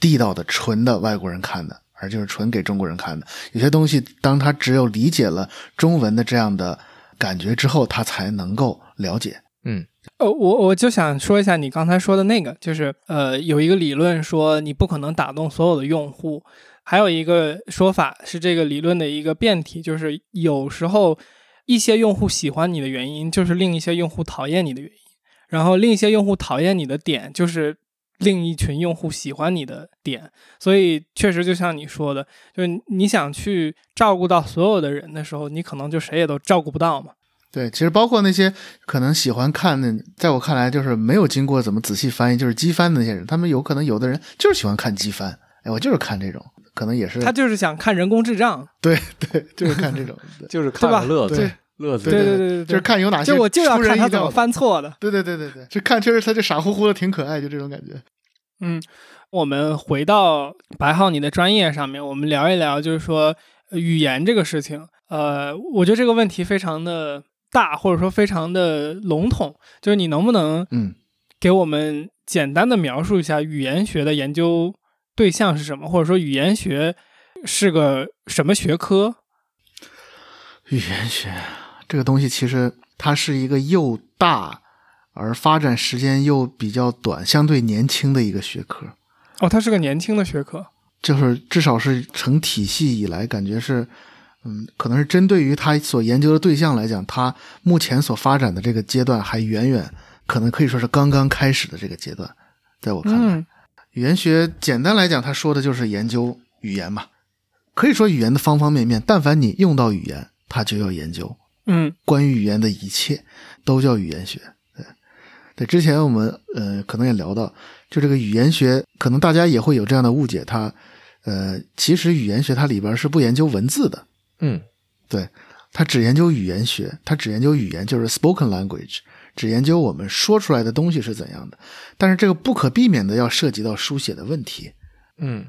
地道的纯的外国人看的，而就是纯给中国人看的。有些东西，当他只有理解了中文的这样的感觉之后，他才能够了解。嗯呃，我我就想说一下你刚才说的那个，就是呃，有一个理论说你不可能打动所有的用户，还有一个说法是这个理论的一个辩题，就是有时候一些用户喜欢你的原因，就是另一些用户讨厌你的原因，然后另一些用户讨厌你的点，就是另一群用户喜欢你的点，所以确实就像你说的，就是你想去照顾到所有的人的时候，你可能就谁也都照顾不到嘛。对，其实包括那些可能喜欢看的，在我看来就是没有经过怎么仔细翻译，就是机翻的那些人，他们有可能有的人就是喜欢看机翻，哎，我就是看这种，可能也是他就是想看人工智障，对对，就是看这种，对就是看乐子对，乐子。对对对对，就是看有哪些就我就要看他怎么犯错的。对对对对对，就看确实他这傻乎乎的挺可爱，就这种感觉。嗯，我们回到白浩你的专业上面，我们聊一聊，就是说呃语言这个事情。呃，我觉得这个问题非常的大，或者说非常的笼统。就是你能不能嗯，给我们简单的描述一下语言学的研究对象是什么，或者说语言学是个什么学科？语言学这个东西其实它是一个又大而发展时间又比较短、相对年轻的一个学科。哦，它是个年轻的学科。就是至少是成体系以来，感觉是，嗯，可能是针对于他所研究的对象来讲，他目前所发展的这个阶段还远远，可能可以说是刚刚开始的这个阶段。在我看来，嗯语言学简单来讲，他说的就是研究语言嘛，可以说语言的方方面面，但凡你用到语言，它就要研究。嗯。关于语言的一切都叫语言学。对，对，之前我们呃可能也聊到，就这个语言学，可能大家也会有这样的误解，它呃其实语言学它里边是不研究文字的，嗯。对，它只研究语言学，它只研究语言，就是 spoken language，只研究我们说出来的东西是怎样的。但是这个不可避免的要涉及到书写的问题，嗯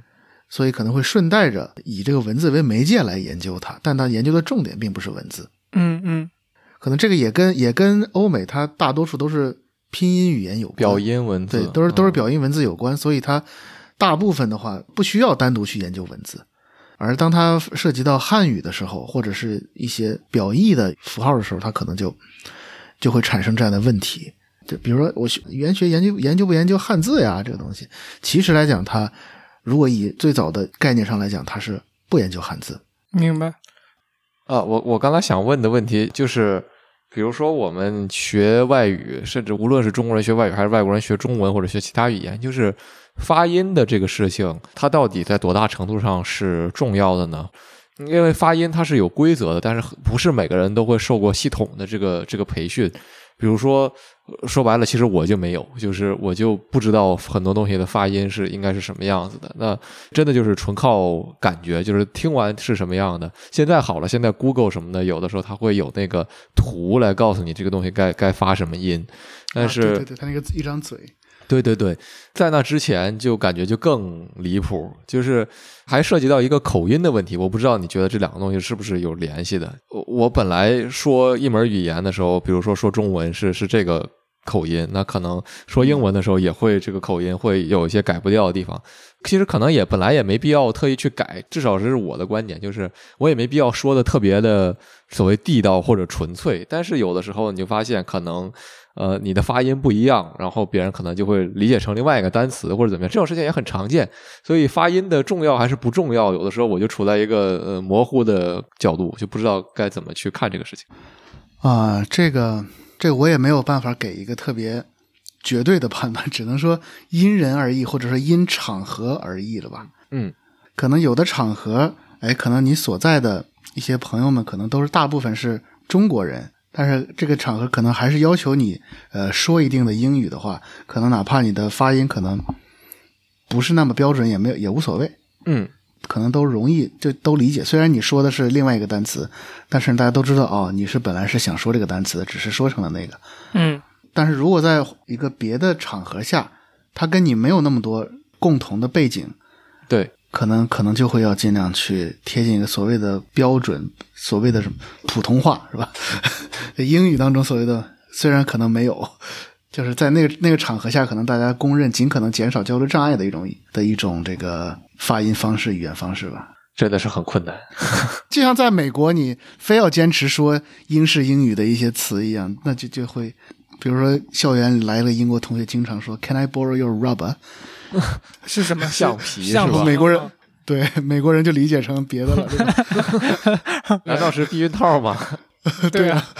所以可能会顺带着以这个文字为媒介来研究它，但它研究的重点并不是文字。嗯嗯可能这个也跟也跟欧美它大多数都是拼音语言有关，表音文字对，都是都是嗯表音文字有关，所以它大部分的话不需要单独去研究文字，而当它涉及到汉语的时候，或者是一些表意的符号的时候，它可能就就会产生这样的问题。就比如说我学语言学研究研究不研究汉字呀这个东西，其实来讲，它如果以最早的概念上来讲，它是不研究汉字。明白。啊，我我刚才想问的问题就是，比如说我们学外语，甚至无论是中国人学外语，还是外国人学中文或者学其他语言，就是发音的这个事情，它到底在多大程度上是重要的呢？因为发音它是有规则的，但是不是每个人都会受过系统的这个这个培训。比如说，呃说白了，其实我就没有，就是我就不知道很多东西的发音是应该是什么样子的。那真的就是纯靠感觉，就是听完是什么样的。现在好了，现在 Google 什么的，有的时候它会有那个图来告诉你这个东西该该发什么音。但是，啊对对对，它那个一张嘴，对对对，在那之前就感觉就更离谱，就是还涉及到一个口音的问题。我不知道你觉得这两个东西是不是有联系的？我我本来说一门语言的时候，比如说说中文是是这个口音，那可能说英文的时候也会这个口音会有一些改不掉的地方。其实可能也本来也没必要特意去改，至少这是我的观点，就是我也没必要说的特别的所谓地道或者纯粹。但是有的时候你就发现，可能呃你的发音不一样，然后别人可能就会理解成另外一个单词或者怎么样，这种事情也很常见。所以发音的重要还是不重要，有的时候我就处在一个呃模糊的角度，就不知道该怎么去看这个事情。啊，这个这个我也没有办法给一个特别绝对的判断，只能说因人而异，或者说因场合而异了吧。嗯，可能有的场合，哎，可能你所在的一些朋友们，可能都是大部分是中国人，但是这个场合可能还是要求你呃说一定的英语的话，可能哪怕你的发音可能不是那么标准，也没有也无所谓。嗯，可能都容易就都理解。虽然你说的是另外一个单词，但是大家都知道哦，你是本来是想说这个单词的，只是说成了那个。嗯但是如果在一个别的场合下，他跟你没有那么多共同的背景，对，可能可能就会要尽量去贴近一个所谓的标准，所谓的什么普通话是吧？英语当中所谓的虽然可能没有，就是在那个那个场合下，可能大家公认尽可能减少交流障碍的一种的一种这个发音方式、语言方式吧。真的是很困难。就像在美国，你非要坚持说英式英语的一些词一样，那就就会，比如说校园来了英国同学，经常说 “Can I borrow your rubber”，是什么橡皮橡皮是吧美国人对美国人就理解成别的了，对吧？难道是避孕套吗？对啊。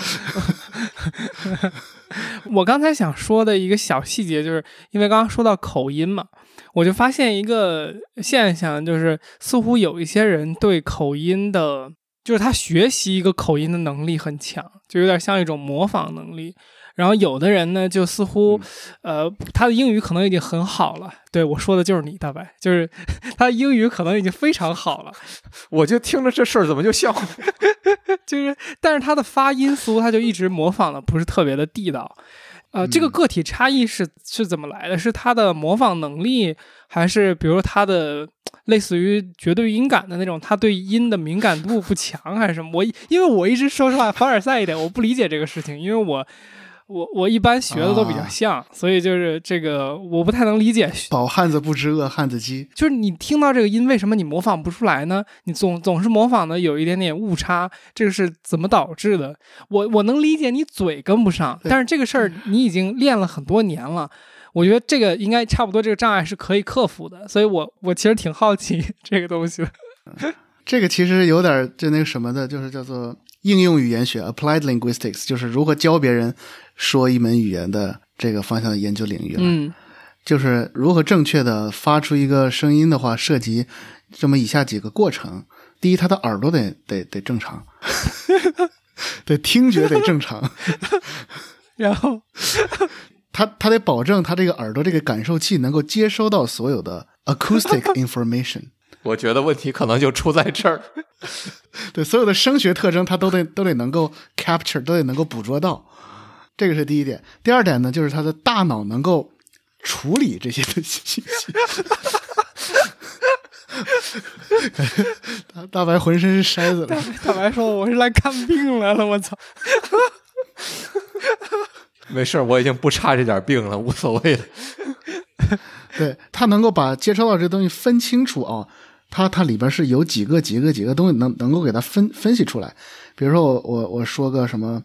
我刚才想说的一个小细节，就是因为刚刚说到口音嘛，我就发现一个现象，就是似乎有一些人对口音的，就是他学习一个口音的能力很强，就有点像一种模仿能力。然后有的人呢，就似乎，呃，他的英语可能已经很好了。对我说的就是你，大白，就是他的英语可能已经非常好了。我就听着这事儿怎么就笑 就是，但是他的发音似乎他就一直模仿的不是特别的地道。呃，这个个体差异是是怎么来的？是他的模仿能力，还是比如他的类似于绝对音感的那种，他对音的敏感度不强，还是什么？我因为我一直说实话凡尔赛一点，我不理解这个事情，因为我我我一般学的都比较像，所以就是这个我不太能理解。饱汉子不知饿汉子饥。就是你听到这个音，为什么你模仿不出来呢？你总总是模仿的有一点点误差，这个是怎么导致的？我我能理解你嘴跟不上，但是这个事儿你已经练了很多年了，我觉得这个应该差不多，这个障碍是可以克服的。所以我我其实挺好奇 这个东西的。这个其实有点就那个什么的，就是叫做应用语言学 （applied linguistics），就是如何教别人说一门语言的这个方向的研究领域了。嗯。就是如何正确的发出一个声音的话，涉及这么以下几个过程：第一，他的耳朵得得得正常，对，听觉得正常，然后？他他得保证他这个耳朵这个感受器能够接收到所有的 acoustic information，我觉得问题可能就出在这儿。对，所有的声学特征他都得都得能够 capture，都得能够捕捉到，这个是第一点。第二点呢，就是他的大脑能够处理这些的信息。大大白浑身是筛子了，大白说我是来看病来了，我操！没事儿，我已经不差这点病了，无所谓了。对他能够把接收到这东西分清楚哦，它它里边是有几个几个几个东西能能够给它分分析出来。比如说我我我说个什么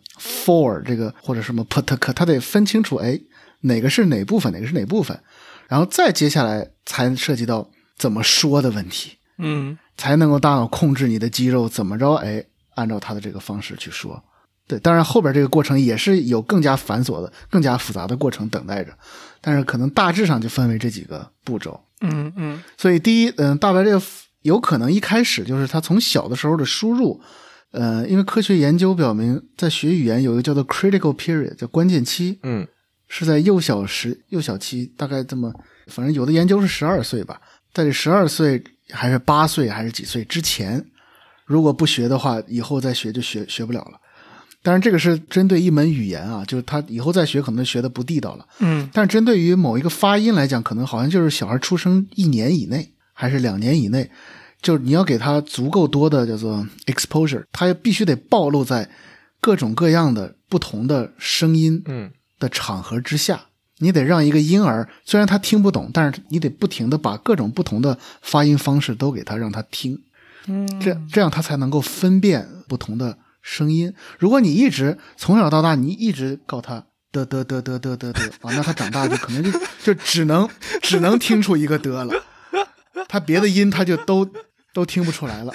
for 这个或者什么 put 他得分清楚，哎，哪个是哪部分，哪个是哪部分，然后再接下来才涉及到怎么说的问题，嗯才能够大脑控制你的肌肉怎么着，哎，按照他的这个方式去说。对，当然后边这个过程也是有更加繁琐的、更加复杂的过程等待着，但是可能大致上就分为这几个步骤。嗯嗯所以第一，嗯、大白这个有可能一开始就是他从小的时候的输入，呃，因为科学研究表明，在学语言有一个叫做 critical period，叫关键期，嗯是在幼小时幼小期，大概这么，反正有的研究是十二岁吧，在这十二岁还是八岁还是几岁之前，如果不学的话，以后再学就学学不了了。当然，这个是针对一门语言啊，就是他以后再学可能学的不地道了。嗯但是针对于某一个发音来讲，可能好像就是小孩出生一年以内还是两年以内，就是你要给他足够多的叫做 exposure，他必须得暴露在各种各样的不同的声音嗯。的场合之下，你得让一个婴儿，虽然他听不懂，但是你得不停的把各种不同的发音方式都给他，让他听，嗯，这这样他才能够分辨不同的声音。如果你一直从小到大，你一直告他的的的的的的的啊，那他长大就可能就就只能只能听出一个的了，他别的音他就都都听不出来了。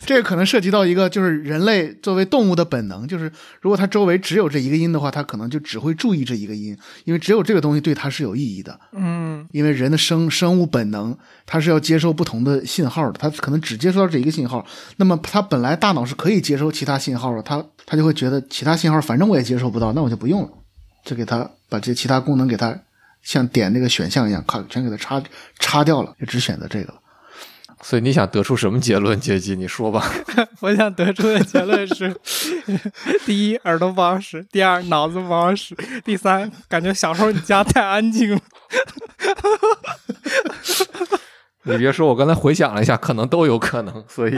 这个可能涉及到一个就是人类作为动物的本能，就是如果他周围只有这一个音的话，他可能就只会注意这一个音，因为只有这个东西对他是有意义的。嗯因为人的生生物本能，它是要接收不同的信号的，它可能只接收到这一个信号。那么它本来大脑是可以接收其他信号的，它它就会觉得其他信号反正我也接收不到，那我就不用了，就给它把这其他功能给它像点那个选项一样，咔全给它插插掉了，就只选择这个了。所以你想得出什么结论？杰基，你说吧。我想得出的结论是：第一，耳朵不好使；第二，脑子不好使；第三，感觉小时候你家太安静了。你别说，我刚才回想了一下，可能都有可能。所以，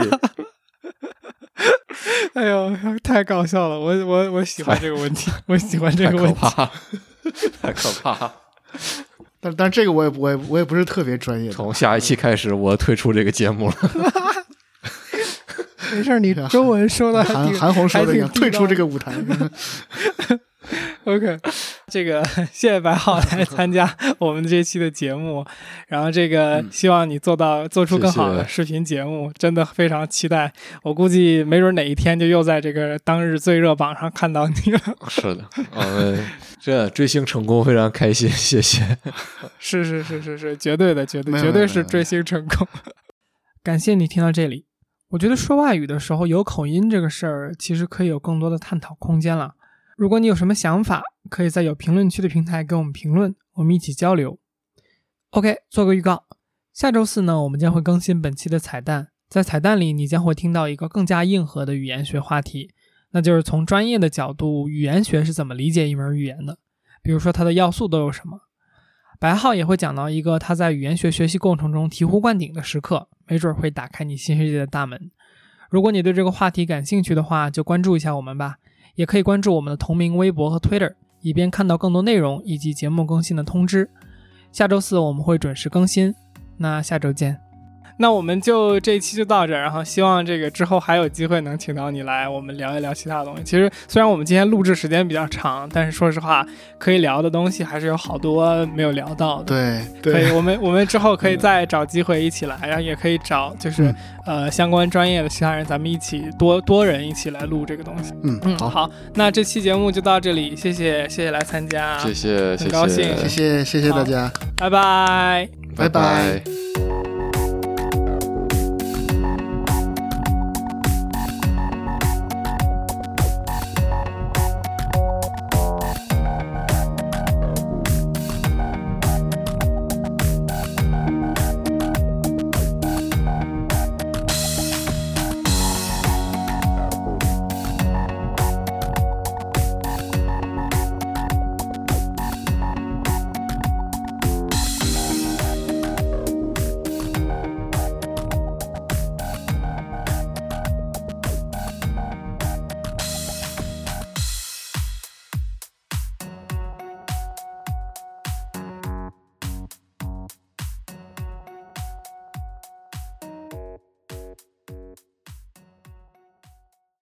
哎呦，太搞笑了！我我我喜欢这个问题，我喜欢这个问题。怕，太可怕。但但这个我也我也我也不是特别专业，从下一期开始，我退出这个节目了。没事儿，你中文说的韩韩红说的一样，退出这个舞台。OK，这个谢谢白浩来参加我们这期的节目，然后这个希望你做到做出更好的视频节目，真的非常期待。我估计没准哪一天就又在这个当日最热榜上看到你了。是的，我们这追星成功，非常开心，谢谢。是是是是是，绝对的，绝对绝对没有没有是追星成功。感谢你听到这里。我觉得说外语的时候有口音这个事儿，其实可以有更多的探讨空间了。如果你有什么想法，可以在有评论区的平台给我们评论，我们一起交流。OK，做个预告，下周四呢，我们将会更新本期的彩蛋。在彩蛋里，你将会听到一个更加硬核的语言学话题，那就是从专业的角度，语言学是怎么理解一门语言的，比如说它的要素都有什么。白浩也会讲到一个他在语言学学习过程中醍醐灌顶的时刻，没准会打开你新世界的大门。如果你对这个话题感兴趣的话，就关注一下我们吧，也可以关注我们的同名微博和 Twitter，以便看到更多内容以及节目更新的通知。下周四我们会准时更新，那下周见。那我们就这一期就到这儿，然后希望这个之后还有机会能请到你来，我们聊一聊其他的东西。其实虽然我们今天录制时间比较长，但是说实话，可以聊的东西还是有好多没有聊到的。对可以，对，我们我们之后可以再找机会一起来，然后也可以找就是、嗯呃相关专业的其他人，咱们一起多多人一起来录这个东西。嗯嗯，好，好，那这期节目就到这里，谢谢谢谢来参加，谢谢，很高兴谢谢谢谢大家，拜拜。拜拜拜